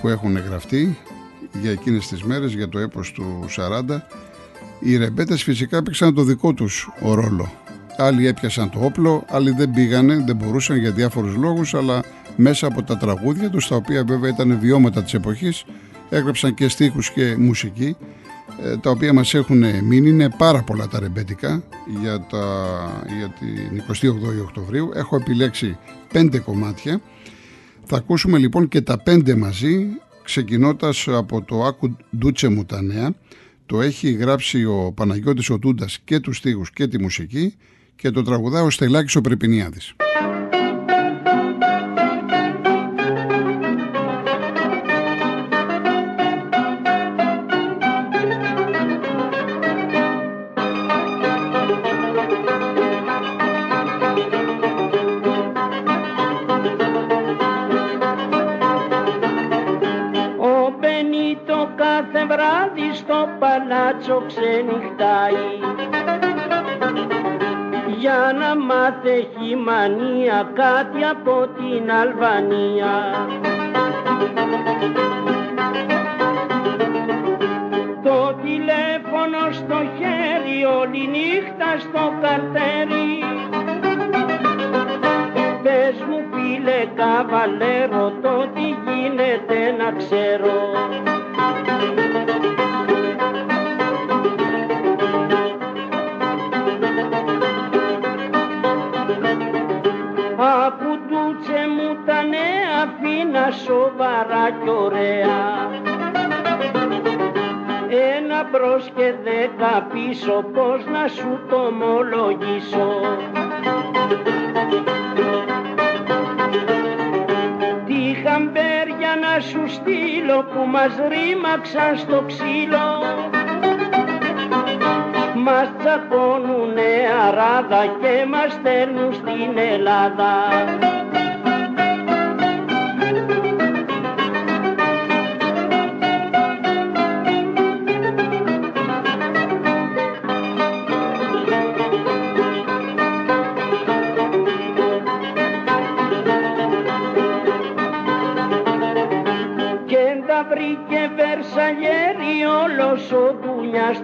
που έχουν γραφτεί για εκείνες τις μέρες, για το έπος του 40. Οι ρεμπέτες φυσικά έπαιξαν το δικό τους ρόλο. Άλλοι έπιασαν το όπλο, άλλοι δεν πήγανε, δεν μπορούσαν για διάφορους λόγους, αλλά μέσα από τα τραγούδια τους, τα οποία βέβαια ήταν βιώματα της εποχής, έγραψαν και στίχους και μουσική, ε, τα οποία μας έχουν μείνει, είναι πάρα πολλά τα ρεμπέτικα για, τα, για την 28η Οκτωβρίου. Έχω επιλέξει πέντε κομμάτια θα ακούσουμε λοιπόν και τα πέντε μαζί, ξεκινώντας από το «Άκου ντούτσε μου τα νέα». Το έχει γράψει ο Παναγιώτης ο Τούντας και τους στίχους και τη μουσική και το τραγουδά ο Στελάκης ο Πρεπινιάδης. Παλάτσο ξενυχτάει. Για να μάθει μανία κάτι από την Αλβανία. Το τηλέφωνο στο χέρι, όλη νύχτα στο καρτέρι. Πες μου φίλε καβαλέρο, το τι γίνεται να ξέρω σοβαρά κι ωραία ένα μπρος και δέκα πίσω πως να σου το ομολογήσω. Τι χαμπέρια να σου στείλω που μας ρήμαξαν στο ξύλο. Μας τσακώνουνε αράδα και μας στέλνουν στην Ελλάδα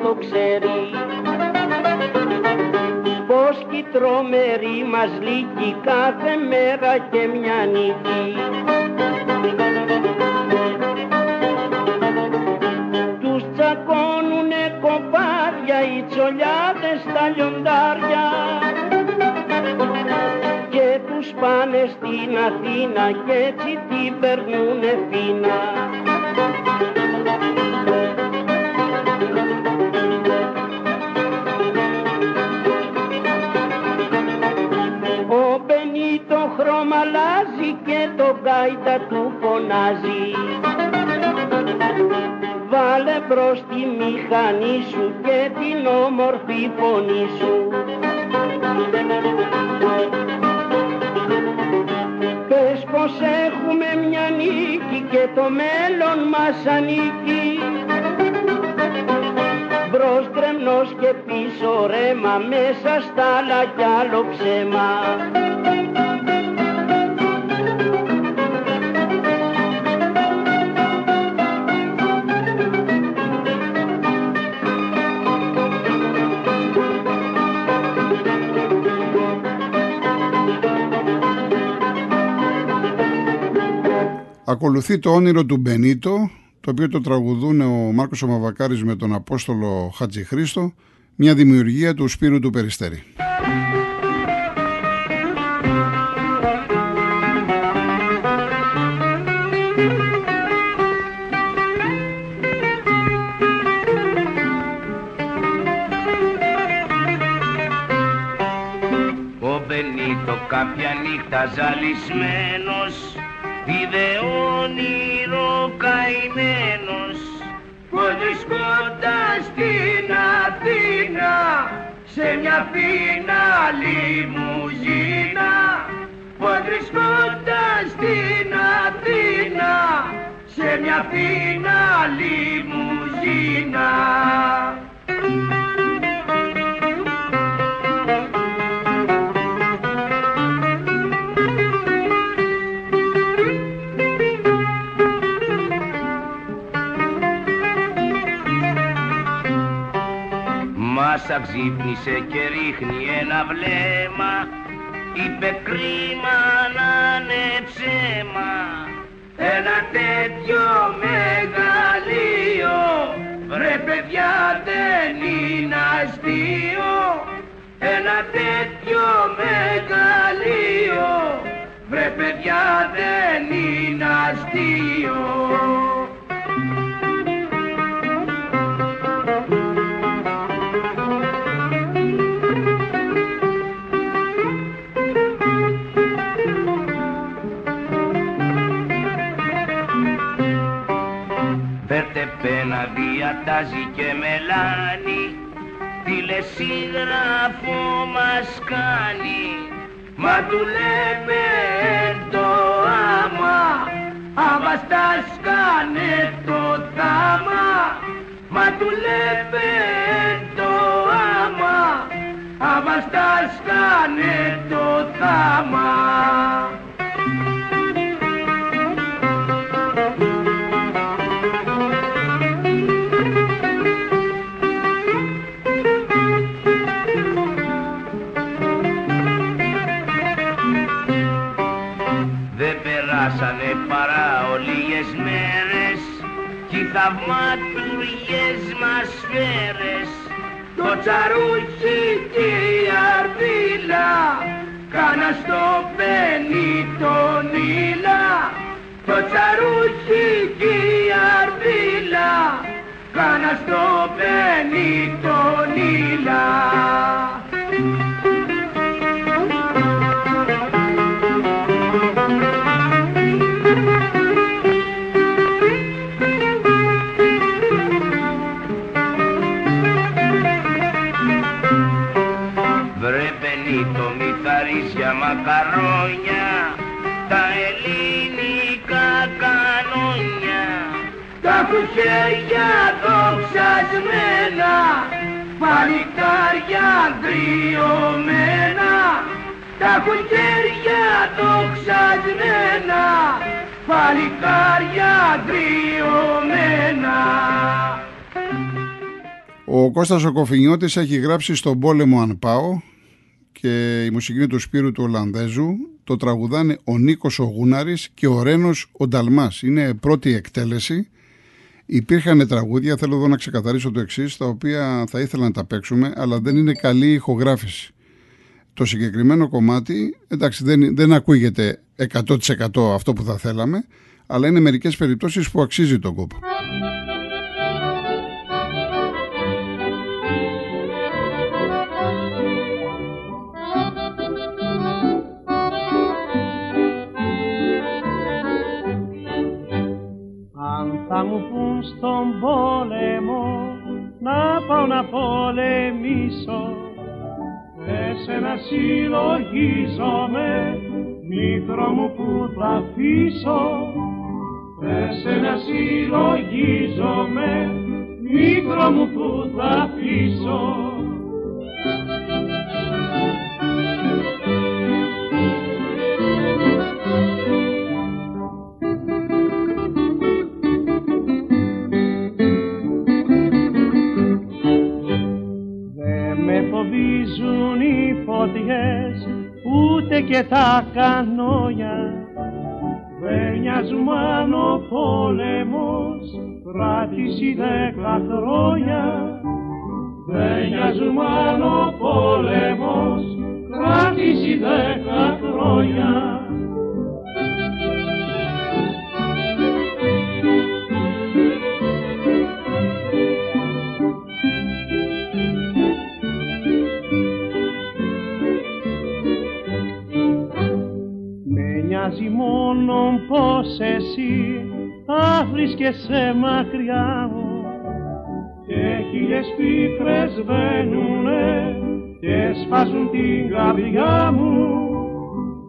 το ξέρει. Πως κι τρομερή μας λύκει κάθε μέρα και μια νίκη. Τους τσακώνουνε κοπάδια οι τσολιάδες στα λιοντάρια. Και τους πάνε στην Αθήνα και έτσι την περνούνε φίνα γάιτα του φωνάζει. Βάλε μπρος τη μηχανή σου και την όμορφη φωνή σου. Πες πως έχουμε μια νίκη και το μέλλον μας ανήκει. Μπρος τρεμνός και πίσω ρέμα μέσα στα άλλα κι άλλο ψέμα Ακολουθεί το όνειρο του Μπενίτο, το οποίο το τραγουδούν ο Μάρκος Ομαβακάρης με τον Απόστολο Χατζηχρήστο, μια δημιουργία του Σπύρου του Περιστέρη. Ο Μπενίτο κάποια νύχτα ζαλισμένος είδε όνειρο καημένος πως βρισκόταν στην Αθήνα. Σε μια φίνα λιμουζίνα πως βρισκόταν στην Αθήνα. Σε μια φίνα λιμουζίνα Μάσα ξύπνησε και ρίχνει ένα βλέμμα. Είπε κρίμα να είναι ψέμα ένα τέτοιο μεγαλείο. Βρε παιδιά δεν είναι αστείο ένα τέτοιο μεγαλείο. Βρε παιδιά δεν είναι αστείο διατάζει και μελάνι τηλεσίγραφο μας κάνει. Μα του λέμε το άμα άμα σκάνε το θάμα Μα του λέμε το άμα άμα σκάνε το θάμα θαυματουργές μας φέρες το τσαρούχι και η αρδίλα κάνα στο πένι τον ήλα. Το τσαρούχι και η αρδίλα κάνα στο πένι τον ήλα τα χέρια δοξασμένα παλικάρια κρυωμένα τα χέρια δοξασμένα παλικάρια κρυωμένα Ο Κώστας ο Κοφινιώτης έχει γράψει στον πόλεμο Αν πάω και η μουσική του Σπύρου του Ολλανδέζου το τραγουδάνε ο Νίκος ο Γούναρης και ο Ρένος ο Νταλμάς. Είναι πρώτη εκτέλεση. Υπήρχαν τραγούδια, θέλω εδώ να ξεκαθαρίσω το εξής, τα οποία θα ήθελα να τα παίξουμε, αλλά δεν είναι καλή ηχογράφηση. Το συγκεκριμένο κομμάτι, εντάξει δεν, δεν ακούγεται 100% αυτό που θα θέλαμε, αλλά είναι μερικές περιπτώσεις που αξίζει τον κόπο. Μου πουν στον πόλεμο να πάω να πολεμήσω. Εσένα συλλογίζομαι μικρό μου που θα αφήσω. Εσένα συλλογίζομαι μικρό μου που θα αφήσω και τα κανόνια. Δεν νοιάζουν αν ο πόλεμος κράτησε δέκα χρόνια. Δεν νοιάζουν αν ο πόλεμος κράτησε δέκα χρόνια εσύ θα βρίσκεσαι μακριά μου. Και χίλιες πίκρες βαίνουνε και σφάζουν την καρδιά μου.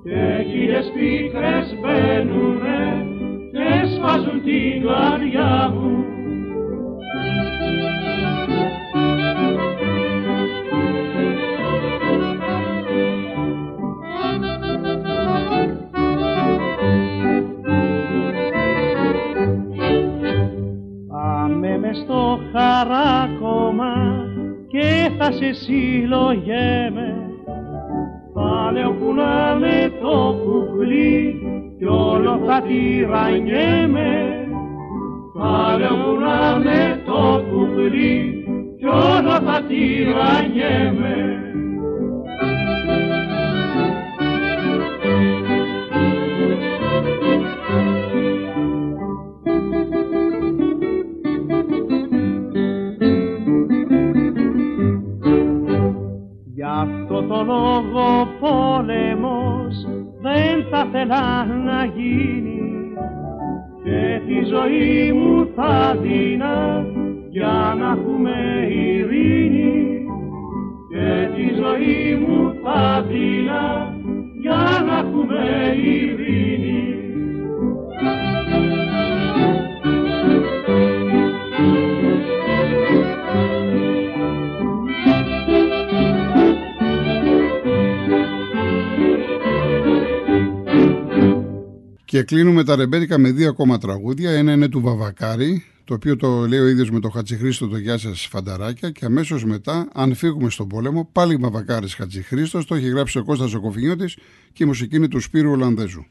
Και χίλιες πίκρες μπαίνουνε και σφάζουν την καρδιά μου χαράκωμα και θα σε συλλογέμαι. Πάλι όπου να με το κουκλί κι όλο θα τυραννιέμαι πάλι όπου να με το κουκλί κι όλο θα τυραννιέμαι δεν θα θέλα να γίνει και τη ζωή μου θα δίνα για να έχουμε ειρήνη. Και τη ζωή μου θα δίνα για να έχουμε ειρήνη Και κλείνουμε τα ρεμπέτικα με δύο ακόμα τραγούδια. Ένα είναι του Βαβακάρη, το οποίο το λέει ο ίδιος με το Χατζηχρήστο το Γεια σας Φανταράκια. Και αμέσως μετά, αν φύγουμε στον πόλεμο, πάλι Βαβακάρης Χατζηχρήστος. Το έχει γράψει ο Κώστας ο και η μουσική είναι του Σπύρου Ολλανδέζου.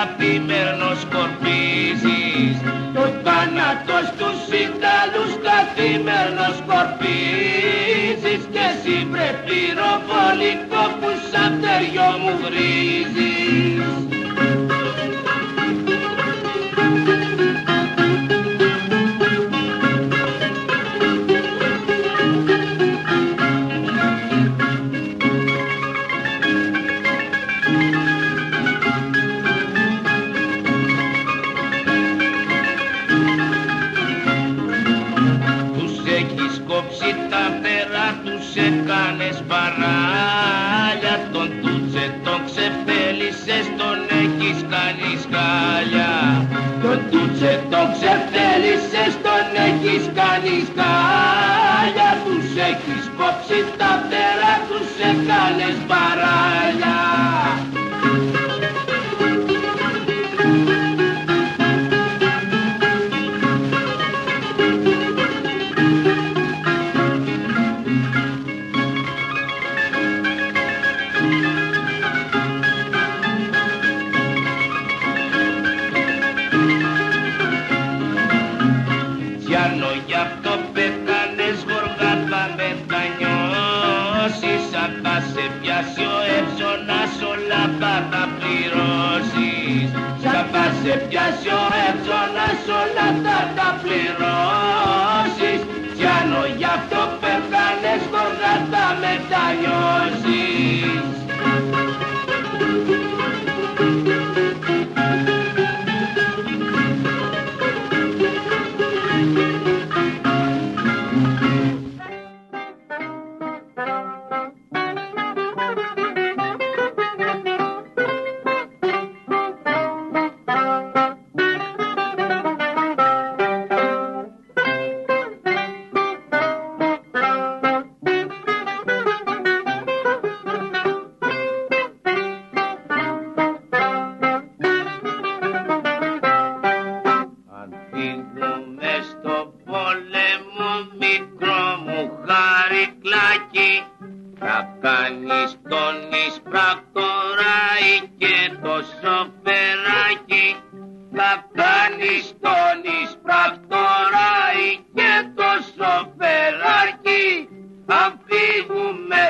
Ιταλούς καθημερινός σκορπίζεις το θάνατος στους Ιταλούς καθημερινός σκορπίζεις και εσύ πρέπει ροπολικό που σαν παιριό μου βρίζεις eyes.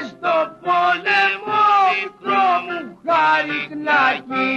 Στο πόλεμο μικρό μου χαρικνάκι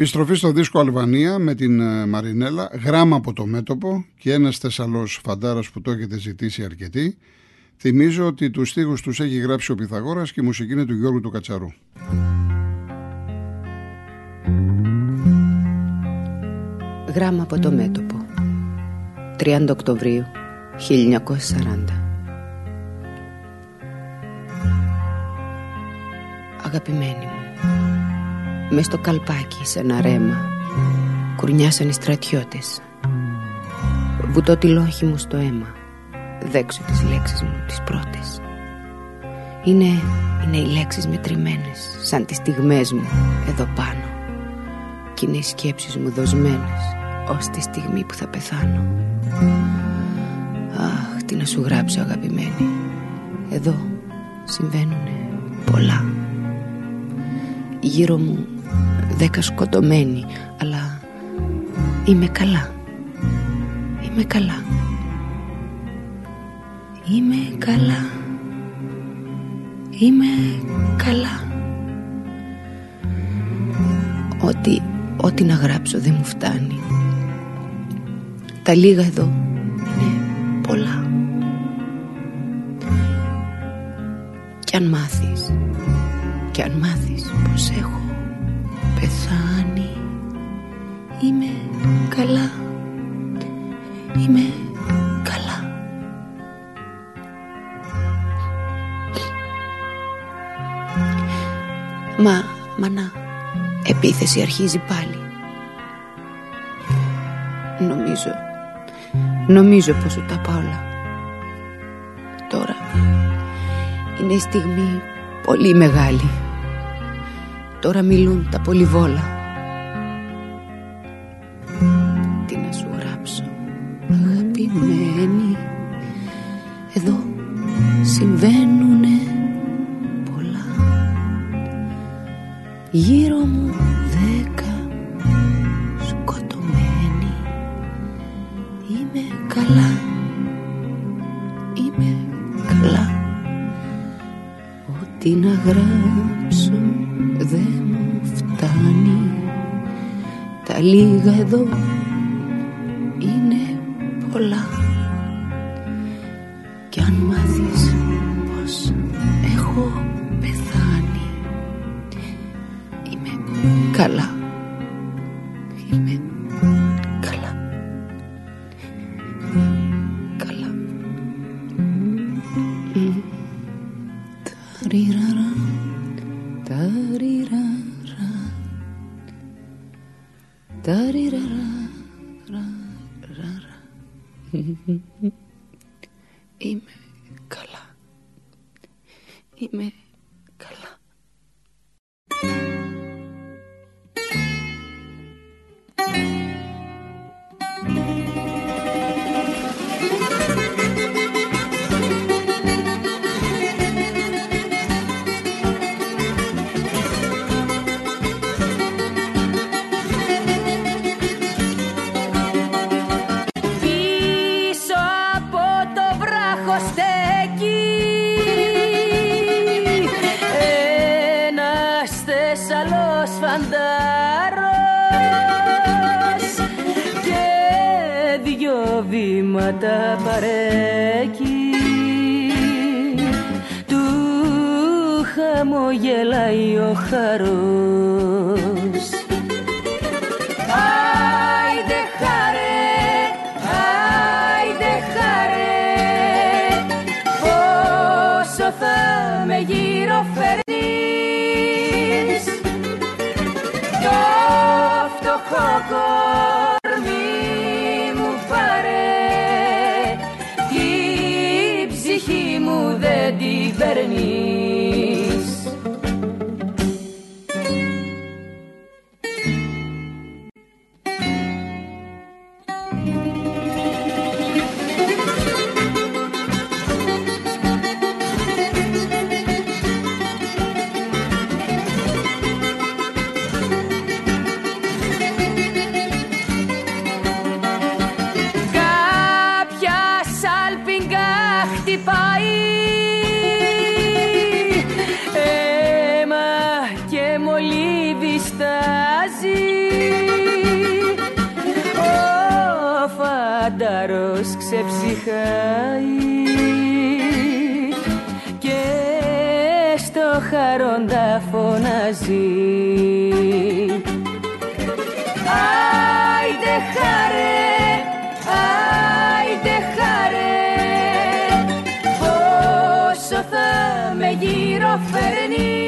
Επιστροφή στο δίσκο Αλβανία με την ε, Μαρινέλα, γράμμα από το μέτωπο και ένας Θεσσαλός φαντάρας που το έχετε ζητήσει αρκετοί. Θυμίζω ότι τους στίχους τους έχει γράψει ο Πυθαγόρας και η μουσική είναι του Γιώργου του Κατσαρού. Γράμμα από το μέτωπο 30 Οκτωβρίου 1940 Αγαπημένη μου Μες στο καλπάκι σε ένα ρέμα. Κουρνιάσαν οι στρατιώτες. Βουτώ τη λόχη μου στο αίμα. Δέξω τις λέξεις μου τις πρώτες. Είναι, είναι οι λέξεις μετρημένες Σαν τις στιγμές μου εδώ πάνω. Κι είναι οι σκέψεις μου δοσμένες Ως τη στιγμή που θα πεθάνω. Αχ, τι να σου γράψω αγαπημένη. Εδώ συμβαίνουνε πολλά. Γύρω μου δέκα σκοτωμένοι Αλλά είμαι καλά. Είμαι καλά. Είμαι καλά. Είμαι καλά. Ό,τι, ό,τι να γράψω δεν μου φτάνει. Τα λίγα εδώ είναι πολλά. Κι αν μάθεις Κι αν μάθεις πως έχω Είμαι καλά. Είμαι καλά. Μα, μα να, επίθεση αρχίζει πάλι. Νομίζω, νομίζω πως σου τα πάω όλα. Τώρα είναι η στιγμή πολύ μεγάλη. Τώρα μιλούν τα πολυβόλα αγαπημένη Εδώ συμβαίνουν πολλά. Γύρω μου δέκα σκοτωμένοι. Είμαι καλά, είμαι καλά. Ό,τι να γράψω δεν μου φτάνει. Τα λίγα εδώ χαντάρος και δυο βήματα παρέκει. Του χαμογελάει ο χαρός. vereni και στο χαρόντα φωνάζει. Άιντε χαρέ, άιντε χαρέ πόσο θα με γύρω φέρνει.